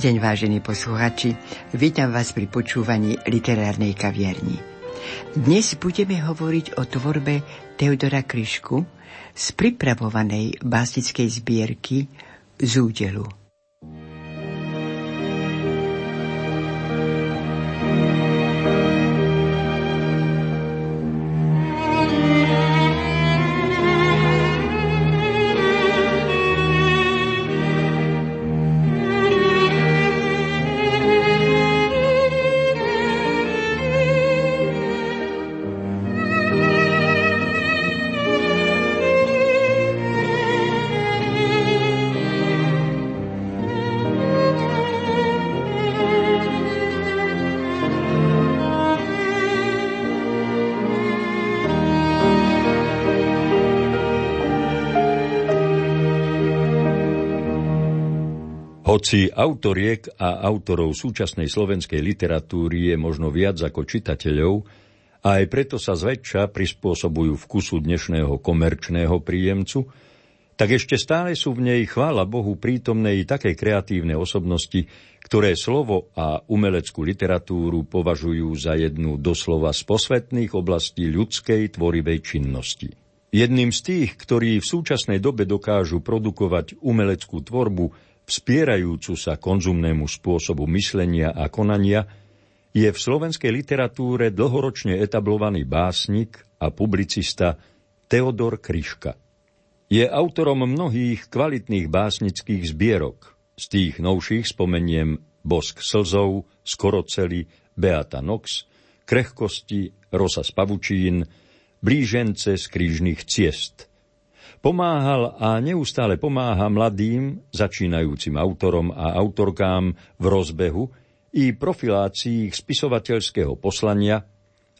Deň, vážení posluchači. Vítam vás pri počúvaní literárnej kavierni. Dnes budeme hovoriť o tvorbe Teodora Kryšku z pripravovanej básnickej zbierky z Hoci autoriek a autorov súčasnej slovenskej literatúry je možno viac ako čitateľov, a aj preto sa zväčša prispôsobujú vkusu dnešného komerčného príjemcu, tak ešte stále sú v nej, chvála Bohu, prítomné i také kreatívne osobnosti, ktoré slovo a umeleckú literatúru považujú za jednu doslova z posvetných oblastí ľudskej tvorivej činnosti. Jedným z tých, ktorí v súčasnej dobe dokážu produkovať umeleckú tvorbu, vspierajúcu sa konzumnému spôsobu myslenia a konania, je v slovenskej literatúre dlhoročne etablovaný básnik a publicista Teodor Kryška. Je autorom mnohých kvalitných básnických zbierok. Z tých novších spomeniem Bosk slzov, Skoroceli, Beata Nox, Krehkosti, Rosa z pavučín, Blížence z krížnych ciest – Pomáhal a neustále pomáha mladým, začínajúcim autorom a autorkám v rozbehu i profilácii ich spisovateľského poslania,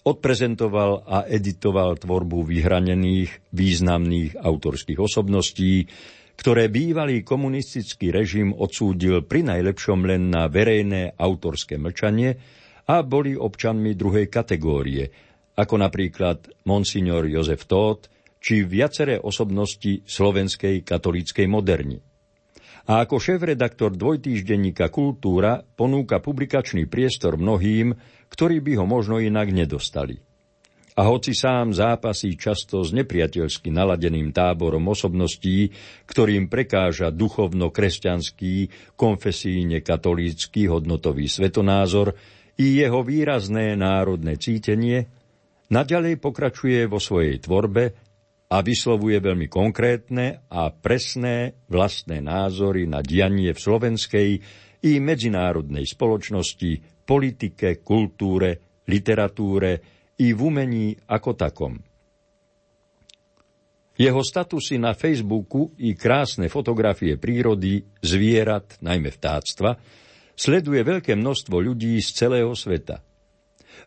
odprezentoval a editoval tvorbu vyhranených, významných autorských osobností, ktoré bývalý komunistický režim odsúdil pri najlepšom len na verejné autorské mlčanie a boli občanmi druhej kategórie, ako napríklad monsignor Jozef Tóth, či viaceré osobnosti slovenskej katolíckej moderni. A ako šéf-redaktor dvojtýždenníka Kultúra ponúka publikačný priestor mnohým, ktorí by ho možno inak nedostali. A hoci sám zápasí často s nepriateľsky naladeným táborom osobností, ktorým prekáža duchovno-kresťanský, konfesíne-katolícky hodnotový svetonázor i jeho výrazné národné cítenie, naďalej pokračuje vo svojej tvorbe a vyslovuje veľmi konkrétne a presné vlastné názory na dianie v slovenskej i medzinárodnej spoločnosti, politike, kultúre, literatúre i v umení ako takom. Jeho statusy na Facebooku i krásne fotografie prírody, zvierat, najmä vtáctva, sleduje veľké množstvo ľudí z celého sveta.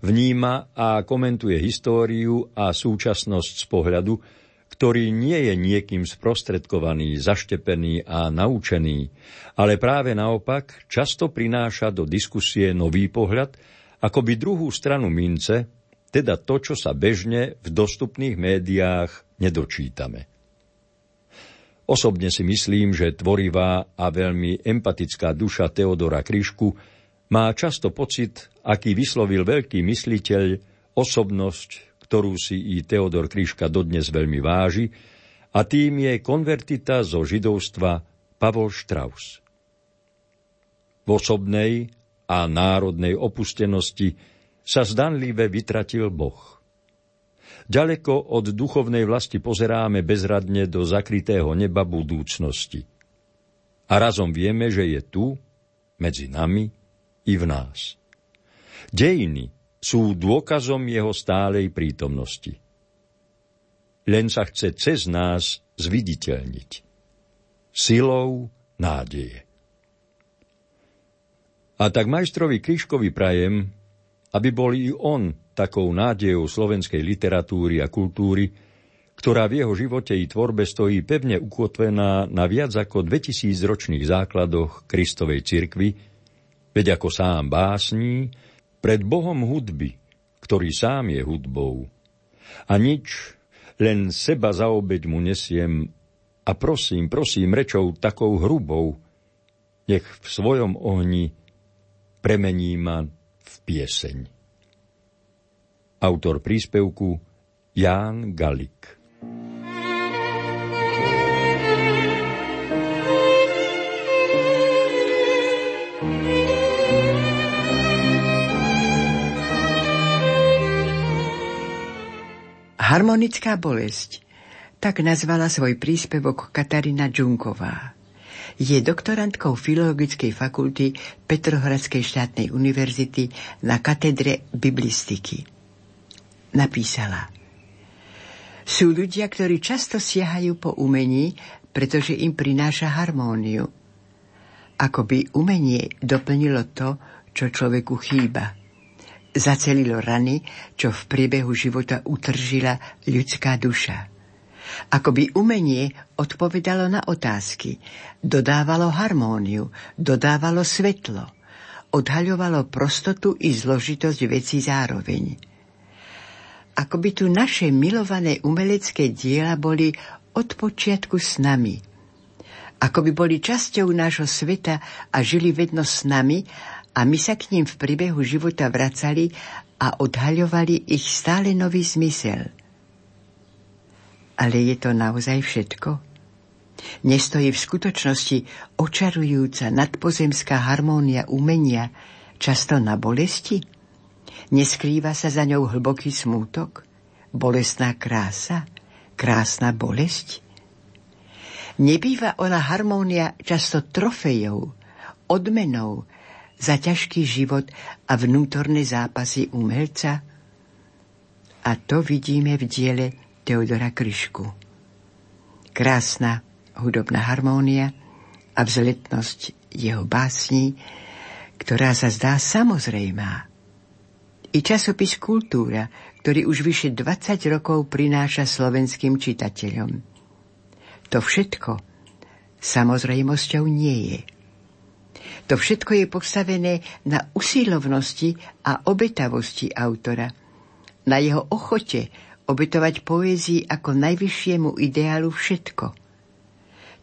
Vníma a komentuje históriu a súčasnosť z pohľadu, ktorý nie je niekým sprostredkovaný, zaštepený a naučený, ale práve naopak často prináša do diskusie nový pohľad, ako by druhú stranu mince, teda to, čo sa bežne v dostupných médiách nedočítame. Osobne si myslím, že tvorivá a veľmi empatická duša Teodora Kryšku má často pocit, aký vyslovil veľký mysliteľ, osobnosť, ktorú si i Teodor Kryška dodnes veľmi váži, a tým je konvertita zo židovstva Pavol Strauss. V osobnej a národnej opustenosti sa zdanlive vytratil Boh. Ďaleko od duchovnej vlasti pozeráme bezradne do zakrytého neba budúcnosti. A razom vieme, že je tu, medzi nami i v nás. Dejiny sú dôkazom jeho stálej prítomnosti. Len sa chce cez nás zviditeľniť. Silou nádeje. A tak majstrovi Kryškovi prajem, aby bol i on takou nádejou slovenskej literatúry a kultúry, ktorá v jeho živote i tvorbe stojí pevne ukotvená na viac ako 2000 ročných základoch Kristovej cirkvy, veď ako sám básní, pred Bohom hudby, ktorý sám je hudbou. A nič, len seba za obeď mu nesiem a prosím, prosím rečou takou hrubou, nech v svojom ohni premení ma v pieseň. Autor príspevku Ján Galik Harmonická bolesť. Tak nazvala svoj príspevok Katarína Džunková. Je doktorantkou Filologickej fakulty Petrohradskej štátnej univerzity na katedre biblistiky. Napísala Sú ľudia, ktorí často siahajú po umení, pretože im prináša harmóniu. Ako by umenie doplnilo to, čo človeku chýba – zacelilo rany, čo v priebehu života utržila ľudská duša. Ako by umenie odpovedalo na otázky, dodávalo harmóniu, dodávalo svetlo, odhaľovalo prostotu i zložitosť vecí zároveň. Ako by tu naše milované umelecké diela boli od počiatku s nami. Ako by boli časťou nášho sveta a žili vedno s nami a my sa k ním v príbehu života vracali a odhaľovali ich stále nový zmysel. Ale je to naozaj všetko? Nestojí v skutočnosti očarujúca nadpozemská harmónia umenia často na bolesti? Neskrýva sa za ňou hlboký smútok? Bolestná krása? Krásna bolesť? Nebýva ona harmónia často trofejou, odmenou, za ťažký život a vnútorné zápasy umelca? A to vidíme v diele Teodora Kryšku. Krásna hudobná harmónia a vzletnosť jeho básní, ktorá sa zdá samozrejmá. I časopis Kultúra, ktorý už vyše 20 rokov prináša slovenským čitateľom. To všetko samozrejmosťou nie je. To všetko je postavené na usilovnosti a obetavosti autora, na jeho ochote obetovať poézii ako najvyššiemu ideálu všetko.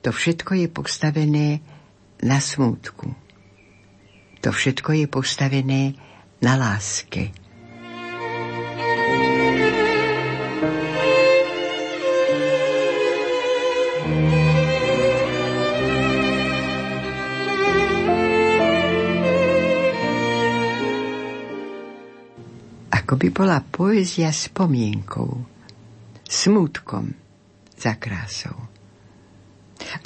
To všetko je postavené na smútku. To všetko je postavené na láske. Ako by bola poézia spomienkou, smutkom za krásou.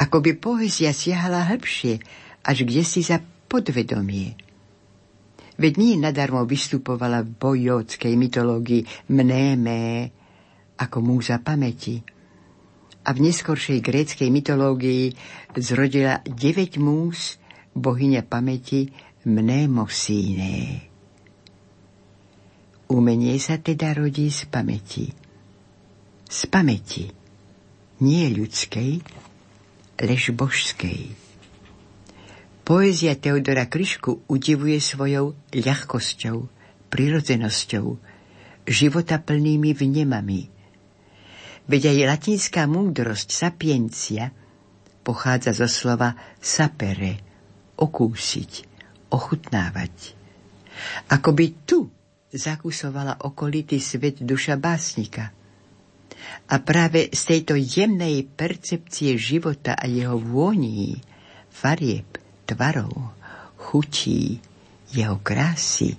Ako by poézia siahala hĺbšie, až kde si za podvedomie. Veď nie nadarmo vystupovala v bojotskej mytológii mnémé ako múza pamäti. A v neskoršej gréckej mytológii zrodila 9 múz bohyňa pamäti mnémosíné. Umenie sa teda rodí z pamäti. Z pamäti. Nie ľudskej, lež božskej. Poézia Teodora Kryšku udivuje svojou ľahkosťou, prirodzenosťou, života plnými vnemami. Veď aj latinská múdrosť sapiencia pochádza zo slova sapere, okúsiť, ochutnávať. Akoby tu zakusovala okolitý svet duša básnika. A práve z tejto jemnej percepcie života a jeho vôní, farieb, tvarov, chutí, jeho krásy,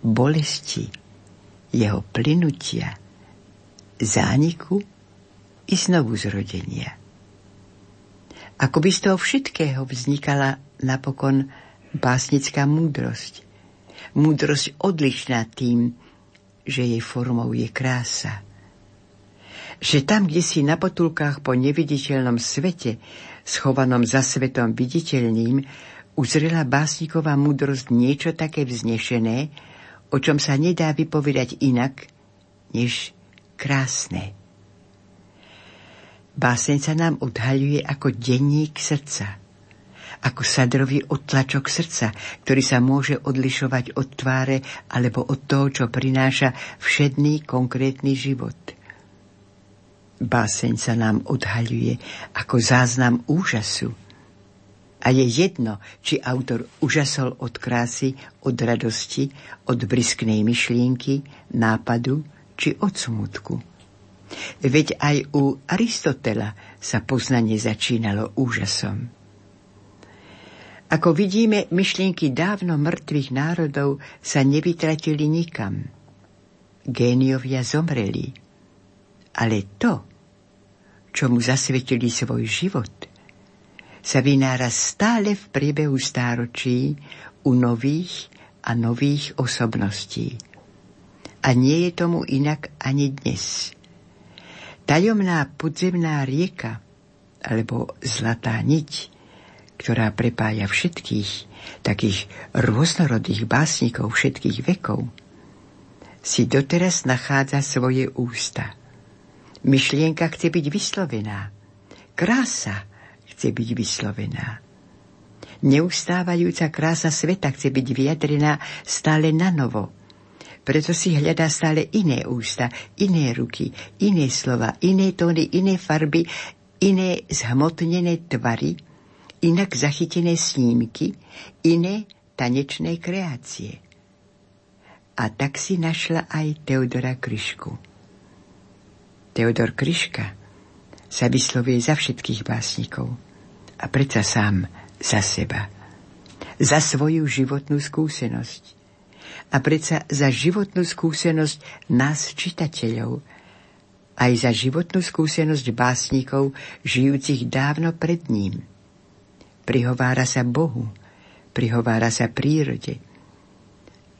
bolesti, jeho plynutia, zániku i znovu zrodenia. Ako by z toho všetkého vznikala napokon básnická múdrosť, Múdrosť odlišná tým, že jej formou je krása. Že tam, kde si na potulkách po neviditeľnom svete, schovanom za svetom viditeľným, uzrela básniková múdrosť niečo také vznešené, o čom sa nedá vypovedať inak, než krásne. Báseň sa nám odhaľuje ako denník srdca, ako sadrový odtlačok srdca, ktorý sa môže odlišovať od tváre alebo od toho, čo prináša všedný konkrétny život. Báseň sa nám odhaľuje ako záznam úžasu. A je jedno, či autor užasol od krásy, od radosti, od brisknej myšlienky, nápadu či od smutku. Veď aj u Aristotela sa poznanie začínalo úžasom. Ako vidíme, myšlienky dávno mŕtvych národov sa nevytratili nikam. Géniovia zomreli. Ale to, čo mu zasvetili svoj život, sa vynára stále v priebehu stáročí u nových a nových osobností. A nie je tomu inak ani dnes. Tajomná podzemná rieka, alebo zlatá niť, ktorá prepája všetkých takých rôznorodých básnikov všetkých vekov, si doteraz nachádza svoje ústa. Myšlienka chce byť vyslovená. Krása chce byť vyslovená. Neustávajúca krása sveta chce byť vyjadrená stále na novo – preto si hľadá stále iné ústa, iné ruky, iné slova, iné tóny, iné farby, iné zhmotnené tvary, inak zachytené snímky, iné tanečné kreácie. A tak si našla aj Teodora Kryšku. Teodor Kryška sa vyslovuje za všetkých básnikov a predsa sám za seba. Za svoju životnú skúsenosť a predsa za životnú skúsenosť nás, čitateľov, aj za životnú skúsenosť básnikov, žijúcich dávno pred ním. Prihovára sa Bohu, prihovára sa prírode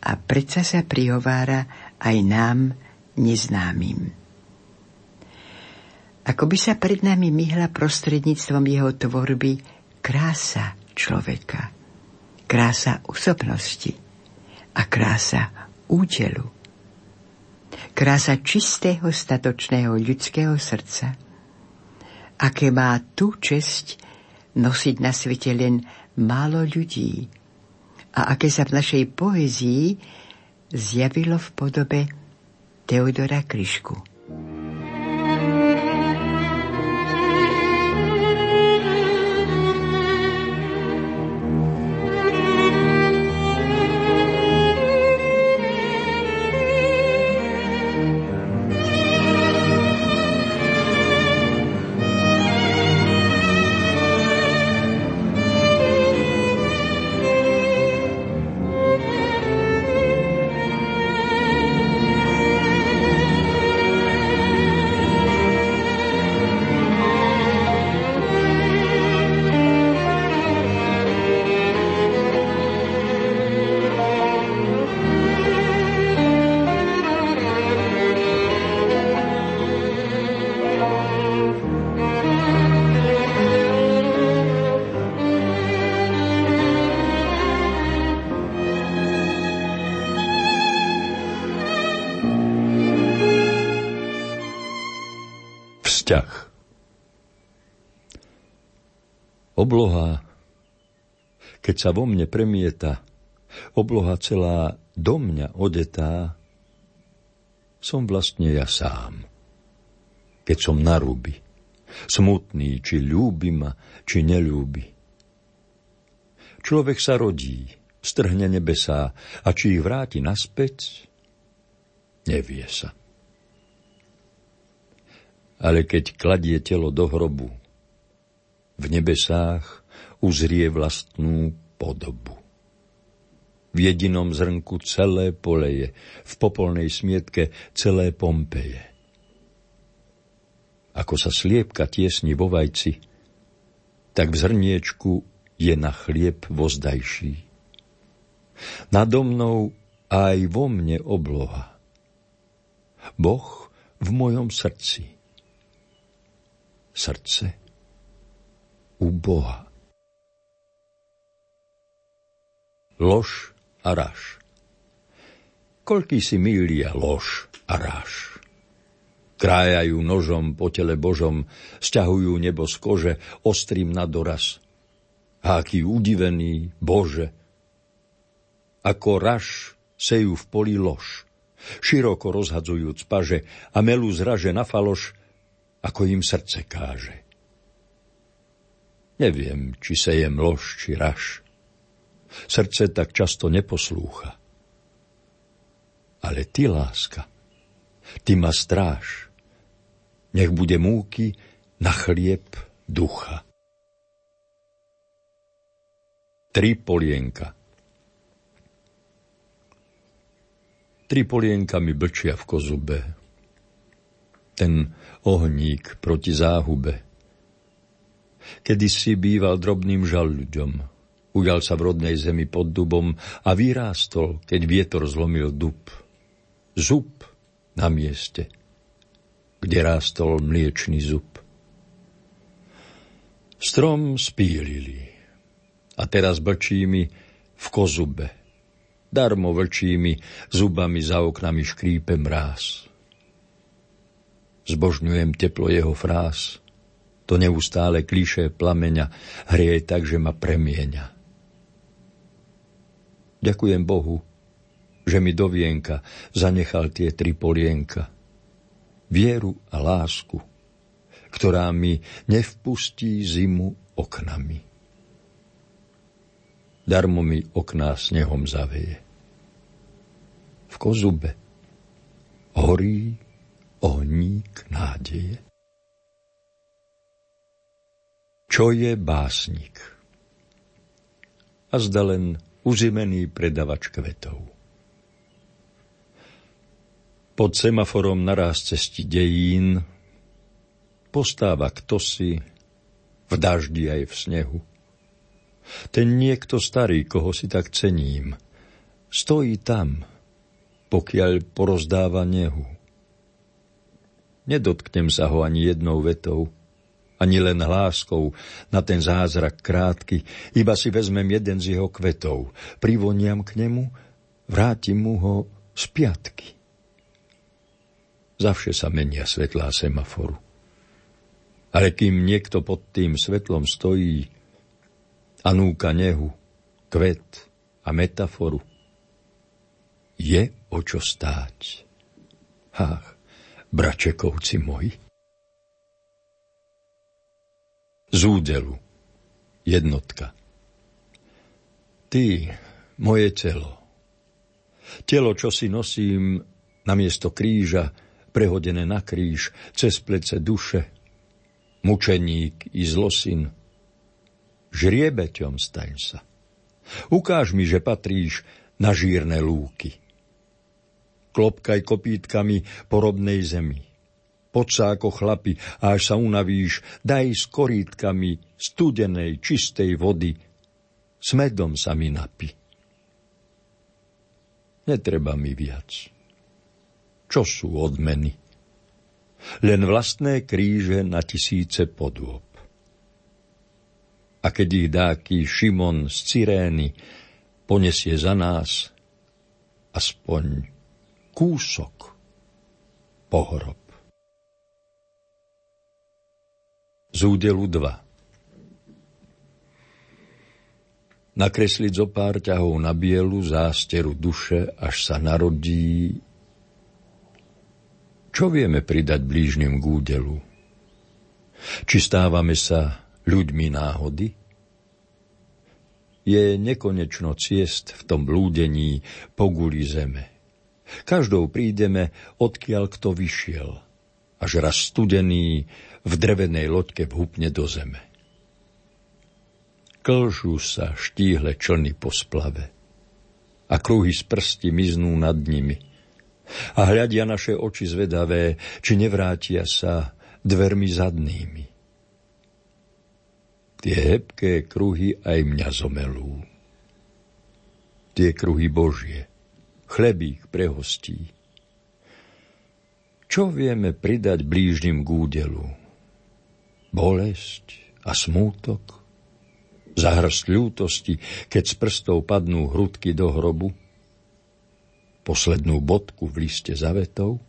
a predsa sa prihovára aj nám neznámym. Ako by sa pred nami myhla prostredníctvom jeho tvorby krása človeka, krása osobnosti – a krása údelu. Krása čistého, statočného ľudského srdca, aké má tú česť nosiť na svete len málo ľudí a aké sa v našej poezii zjavilo v podobe Teodora Kryšku. Obloha, keď sa vo mne premieta, obloha celá do mňa odetá, som vlastne ja sám. Keď som na ruby, smutný, či ľúbi ma, či neľúbi. Človek sa rodí, strhne nebesá a či ich vráti naspäť, nevie sa. Ale keď kladie telo do hrobu, v nebesách uzrie vlastnú podobu. V jedinom zrnku celé poleje, v popolnej smietke celé Pompeje. Ako sa sliepka tiesni vo vajci, tak v zrniečku je na chlieb vozdajší. Nado mnou aj vo mne obloha. Boh v mojom srdci. Srdce u Boha. Lož a raž. Koľký si milia lož a raž. Krájajú nožom po tele Božom, sťahujú nebo z kože ostrým na doraz. A aký udivený, Bože! Ako raž sejú v poli lož, široko rozhadzujúc paže a melú zraže na faloš, ako im srdce káže. Neviem, či sejem lož, či raž. Srdce tak často neposlúcha. Ale ty, láska, ty ma stráž nech bude múky na chlieb ducha. Tri polienka Tri polienka mi blčia v kozube. Ten ohník proti záhube. Kedy si býval drobným žalľuďom. Ujal sa v rodnej zemi pod dubom a vyrástol, keď vietor zlomil dub. Zub na mieste – kde rástol mliečný zub. Strom spílili a teraz blčí mi v kozube. Darmo vlčími zubami za oknami škrípe mráz. Zbožňujem teplo jeho fráz. To neustále kliše plameňa hrie tak, že ma premieňa. Ďakujem Bohu, že mi do vienka zanechal tie tri polienka – vieru a lásku, ktorá mi nevpustí zimu oknami. Darmo mi okná snehom zaveje. V kozube horí ohník nádeje. Čo je básnik? A zda len uzimený predavač kvetov. Pod semaforom naraz cesti dejín postáva kto si v daždi aj v snehu. Ten niekto starý, koho si tak cením, stojí tam, pokiaľ porozdáva nehu. Nedotknem sa ho ani jednou vetou, ani len hláskou na ten zázrak krátky, iba si vezmem jeden z jeho kvetov, privoniam k nemu, vrátim mu ho z piatky. Zavše sa menia svetlá semaforu. Ale kým niekto pod tým svetlom stojí a núka nehu, kvet a metaforu, je o čo stáť. Ach, bračekovci moji. Z údelu. Jednotka. Ty, moje telo. Telo, čo si nosím namiesto kríža, prehodené na kríž, cez plece duše, mučeník i zlosin. Žriebeťom staň sa. Ukáž mi, že patríš na žírne lúky. Klopkaj kopítkami po robnej zemi. Poď sa ako chlapi a až sa unavíš, daj s korítkami studenej, čistej vody. Smedom sa mi napi. Netreba mi viac čo sú odmeny. Len vlastné kríže na tisíce podôb. A keď ich dáky Šimon z Cyrény ponesie za nás aspoň kúsok pohrob. Z údelu 2 Nakresliť zo pár ťahov na bielu zásteru duše, až sa narodí čo vieme pridať blížnym k údelu? Či stávame sa ľuďmi náhody? Je nekonečno ciest v tom blúdení po guli zeme. Každou prídeme, odkiaľ kto vyšiel, až raz studený v drevenej loďke vhupne do zeme. Klžú sa štíhle člny po splave a kruhy z prsti miznú nad nimi – a hľadia naše oči zvedavé, či nevrátia sa dvermi zadnými. Tie hebké kruhy aj mňa zomelú. Tie kruhy Božie, chlebík pre hostí. Čo vieme pridať blížnym k údelu? Bolesť a smútok? Zahrst ľútosti, keď z prstov padnú hrudky do hrobu? Poslednú bodku v liste zavetov?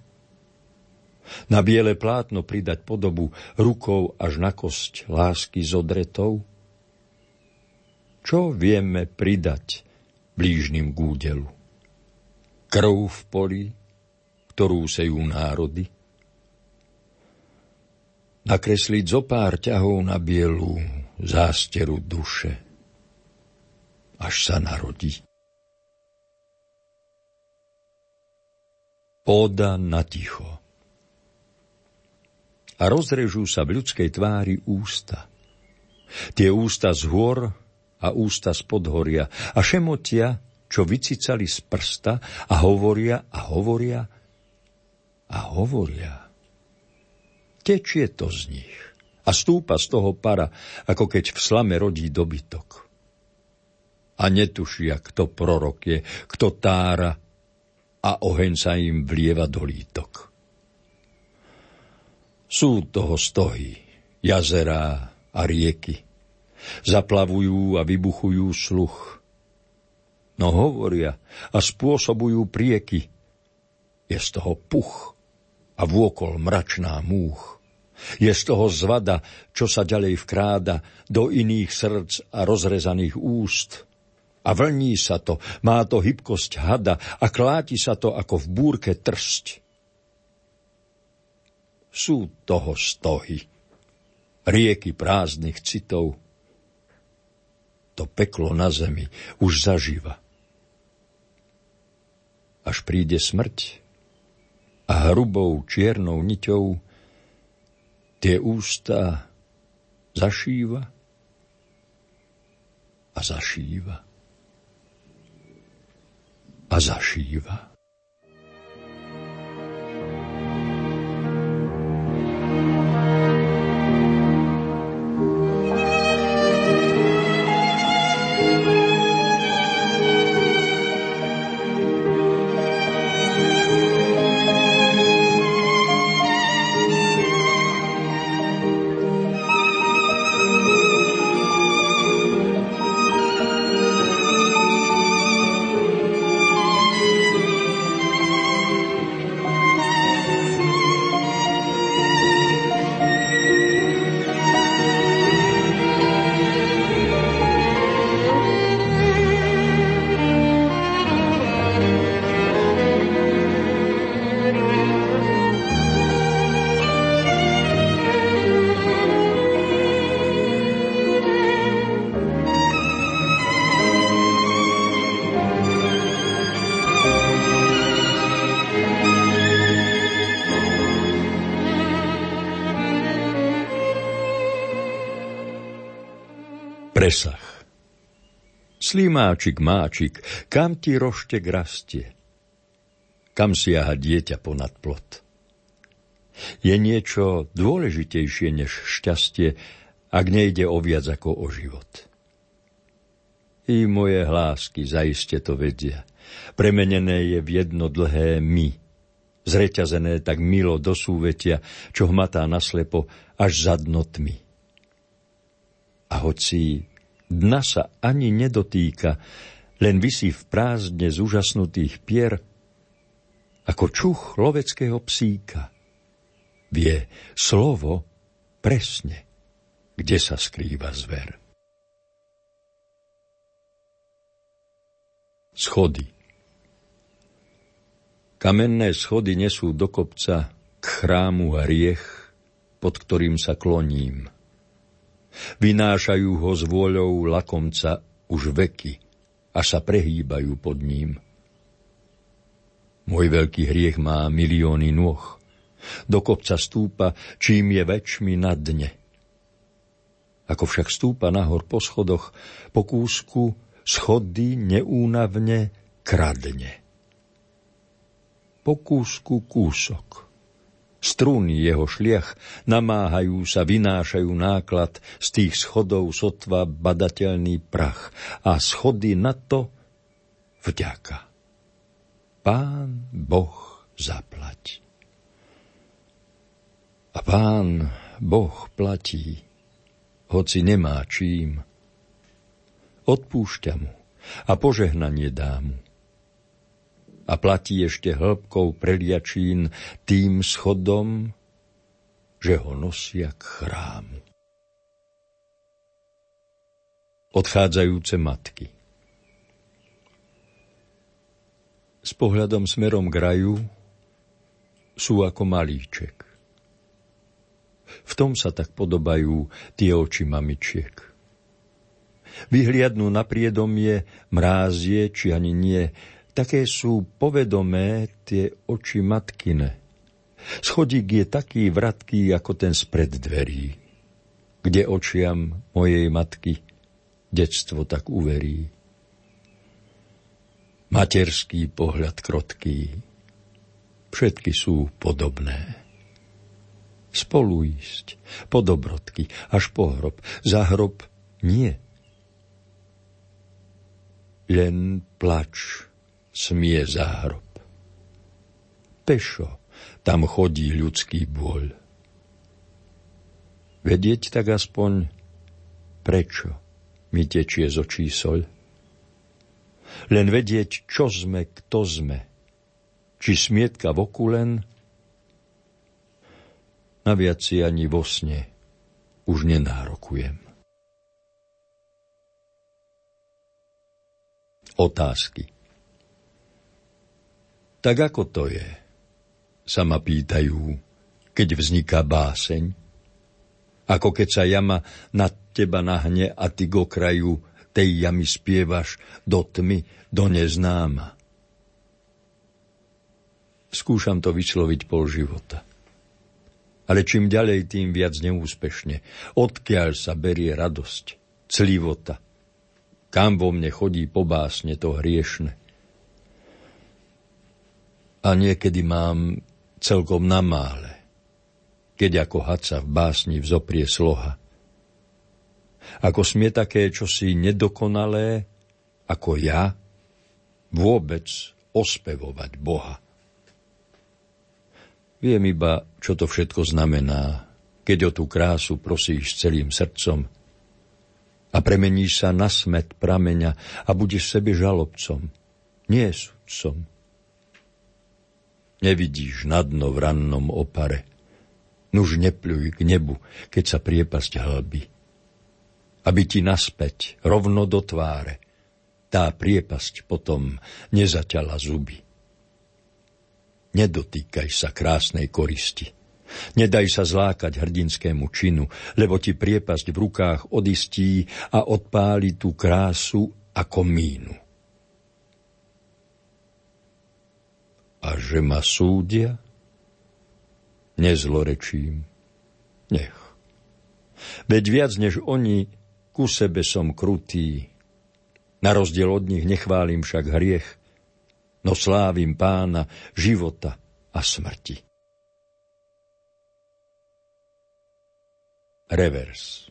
Na biele plátno pridať podobu rukou až na kosť lásky z odretov? Čo vieme pridať blížnym k údelu? Krv v poli, ktorú sejú národy. Nakresliť zo pár ťahov na bielu zásteru duše, až sa narodí. Óda na ticho. A rozrežú sa v ľudskej tvári ústa. Tie ústa z hôr a ústa z podhoria a šemotia, čo vycicali z prsta a hovoria a hovoria a hovoria. Tečie to z nich a stúpa z toho para, ako keď v slame rodí dobytok. A netušia, kto prorok je, kto tára a oheň sa im vlieva do lítok. Sú toho stohy, jazerá a rieky. Zaplavujú a vybuchujú sluch. No hovoria a spôsobujú prieky. Je z toho puch a vôkol mračná múch. Je z toho zvada, čo sa ďalej vkráda do iných srdc a rozrezaných úst. A vlní sa to, má to hybkosť hada a kláti sa to ako v búrke trsť. Sú toho stohy, rieky prázdnych citov. To peklo na zemi už zažíva. Až príde smrť, a hrubou čiernou niťou tie ústa zašíva a zašíva a zašíva. Presah. Slimáčik, máčik, kam ti roštek rastie? Kam siaha dieťa ponad plot? Je niečo dôležitejšie než šťastie, ak nejde o viac ako o život. I moje hlásky zaiste to vedia. Premenené je v jedno dlhé my, zreťazené tak milo do súvetia, čo hmatá naslepo až za dno tmy. A hoci Dna sa ani nedotýka, len vysí v prázdne z úžasnutých pier, ako čuch loveckého psíka. Vie slovo presne, kde sa skrýva zver. Schody Kamenné schody nesú do kopca k chrámu a riech, pod ktorým sa kloním – Vynášajú ho s vôľou lakomca už veky, až sa prehýbajú pod ním. Môj veľký hriech má milióny nôh. Do kopca stúpa, čím je väčšmi na dne. Ako však stúpa nahor po schodoch, po kúsku schody neúnavne kradne. Po kúsku kúsok Strúny jeho šliach namáhajú sa, vynášajú náklad z tých schodov sotva badateľný prach a schody na to vďaka. Pán Boh zaplať. A pán Boh platí, hoci nemá čím. Odpúšťa mu a požehnanie dá mu. A platí ešte hĺbkou preliačín tým schodom, že ho nosia k chrámu. Odchádzajúce matky S pohľadom smerom k raju sú ako malíček. V tom sa tak podobajú tie oči mamičiek. Vyhliadnú na priedomie, mrázie, či ani nie, také sú povedomé tie oči matkine. Schodík je taký vratký, ako ten spred dverí, kde očiam mojej matky detstvo tak uverí. Materský pohľad krotký, všetky sú podobné spolu ísť, po dobrodky, až po hrob, za hrob nie. Len plač smie za hrob. Pešo tam chodí ľudský bôľ. Vedieť tak aspoň, prečo mi tečie z očí soľ. Len vedieť, čo sme, kto sme, či smietka v oku len, Naviac si ani vo sne už nenárokujem. Otázky Tak ako to je? Sa ma pýtajú, keď vzniká báseň. Ako keď sa jama nad teba nahne a ty k okraju tej jamy spievaš do tmy, do neznáma. Skúšam to vysloviť pol života ale čím ďalej, tým viac neúspešne. Odkiaľ sa berie radosť, clivota, kam vo mne chodí pobásne to hriešne. A niekedy mám celkom na keď ako haca v básni vzoprie sloha. Ako smie také čosi nedokonalé, ako ja, vôbec ospevovať Boha. Viem iba, čo to všetko znamená, keď o tú krásu prosíš celým srdcom a premeníš sa na smet prameňa a budeš sebe žalobcom, nie sudcom. Nevidíš na dno v rannom opare, nuž nepľuj k nebu, keď sa priepasť hlbí. Aby ti naspäť, rovno do tváre, tá priepasť potom nezaťala zuby. Nedotýkaj sa krásnej koristi. Nedaj sa zlákať hrdinskému činu, lebo ti priepasť v rukách odistí a odpáli tú krásu ako mínu. A že ma súdia? Nezlorečím. Nech. Veď viac než oni, ku sebe som krutý. Na rozdiel od nich nechválim však hriech, no slávim pána života a smrti. Revers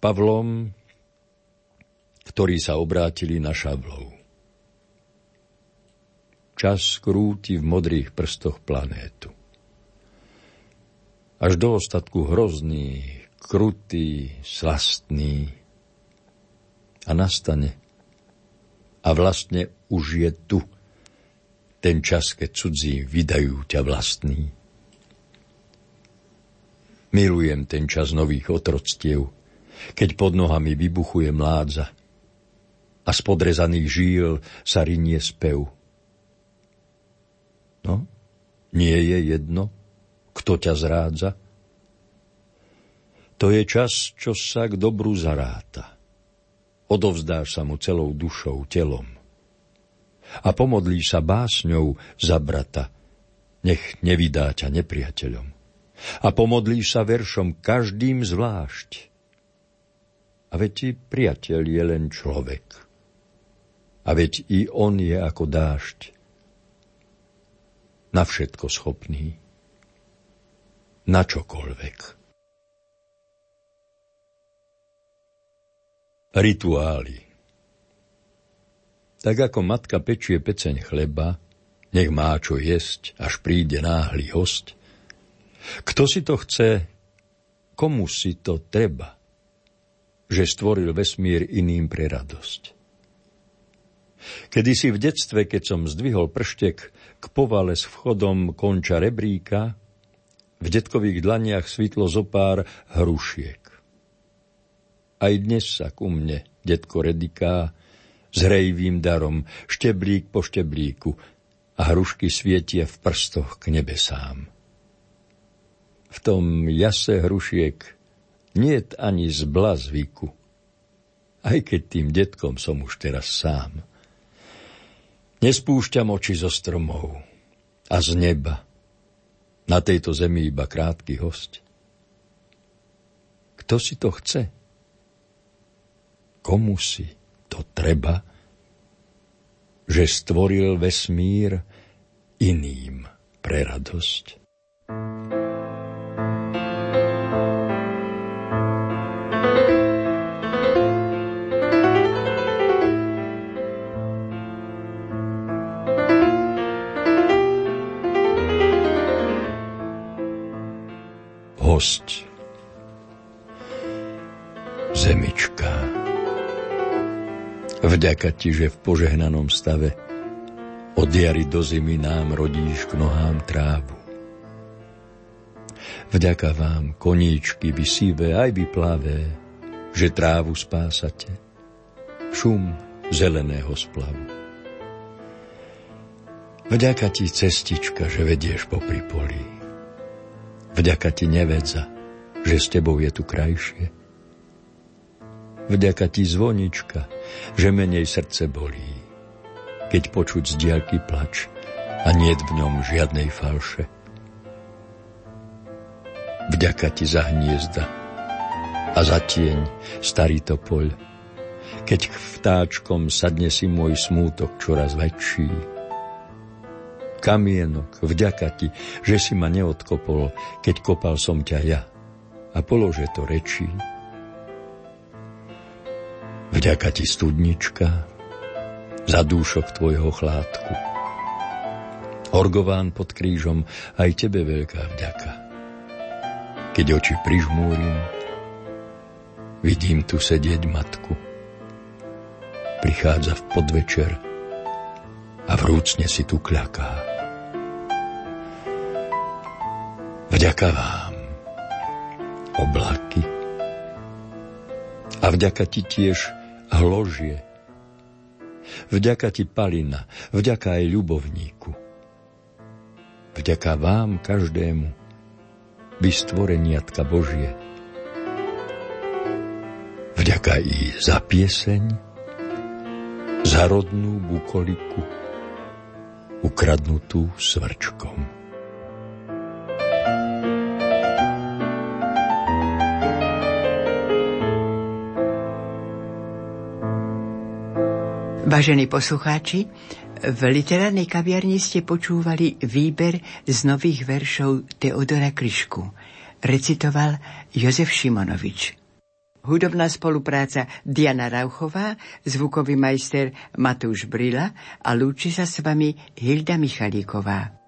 Pavlom, ktorí sa obrátili na šablou. Čas krúti v modrých prstoch planétu. Až do ostatku hrozný, krutý, slastný. A nastane a vlastne už je tu ten čas, keď cudzí vydajú ťa vlastný. Milujem ten čas nových otroctiev, keď pod nohami vybuchuje mládza a z podrezaných žíl sa rinie spev. No, nie je jedno, kto ťa zrádza? To je čas, čo sa k dobru zaráta odovzdáš sa mu celou dušou, telom. A pomodlíš sa básňou za brata, nech nevydá ťa nepriateľom. A pomodlíš sa veršom každým zvlášť. A veď ti priateľ je len človek. A veď i on je ako dážď. Na všetko schopný. Na čokoľvek. Rituály Tak ako matka pečie peceň chleba, nech má čo jesť, až príde náhly host. Kto si to chce, komu si to treba, že stvoril vesmír iným pre radosť. Kedy si v detstve, keď som zdvihol prštek k povale s vchodom konča rebríka, v detkových dlaniach svitlo zopár hrušiek. Aj dnes sa ku mne, detko rediká, s rejvým darom, šteblík po šteblíku a hrušky svietia v prstoch k nebesám. V tom jase hrušiek nie ani z blazvíku, aj keď tým detkom som už teraz sám. Nespúšťam oči zo stromov a z neba. Na tejto zemi iba krátky host. Kto si to chce? Komu si? to treba, že stvoril vesmír iným pre radosť. Host Zemička Vďaka ti, že v požehnanom stave od jary do zimy nám rodíš k nohám trávu. Vďaka vám, koníčky, vy sivé aj vy plavé, že trávu spásate. Šum zeleného splavu. Vďaka ti, cestička, že vedieš popri poli. Vďaka ti, nevedza, že s tebou je tu krajšie. Vďaka ti, zvonička, že menej srdce bolí, keď počuť z diaľky plač a nie v ňom žiadnej falše. Vďaka ti za hniezda a za tieň, starý topoľ, keď k vtáčkom sadne si môj smútok čoraz väčší. Kamienok, vďaka ti, že si ma neodkopol, keď kopal som ťa ja a polože to rečí. Vďaka ti, studnička, za dúšok tvojho chládku. Orgován pod krížom, aj tebe veľká vďaka. Keď oči prižmúrim, vidím tu sedieť matku. Prichádza v podvečer a vrúcne si tu kľaká. Vďaka vám, oblaky, a vďaka ti tiež hložie. Vďaka ti, Palina, vďaka aj ľubovníku. Vďaka vám každému, vy stvoreniatka Božie. Vďaka i za pieseň, za rodnú bukoliku, ukradnutú svrčkom. Vážení poslucháči, v literárnej kaviarni ste počúvali výber z nových veršov Teodora Kryšku. Recitoval Jozef Šimonovič. Hudobná spolupráca Diana Rauchová, zvukový majster Matúš Brila a lúči sa s vami Hilda Michalíková.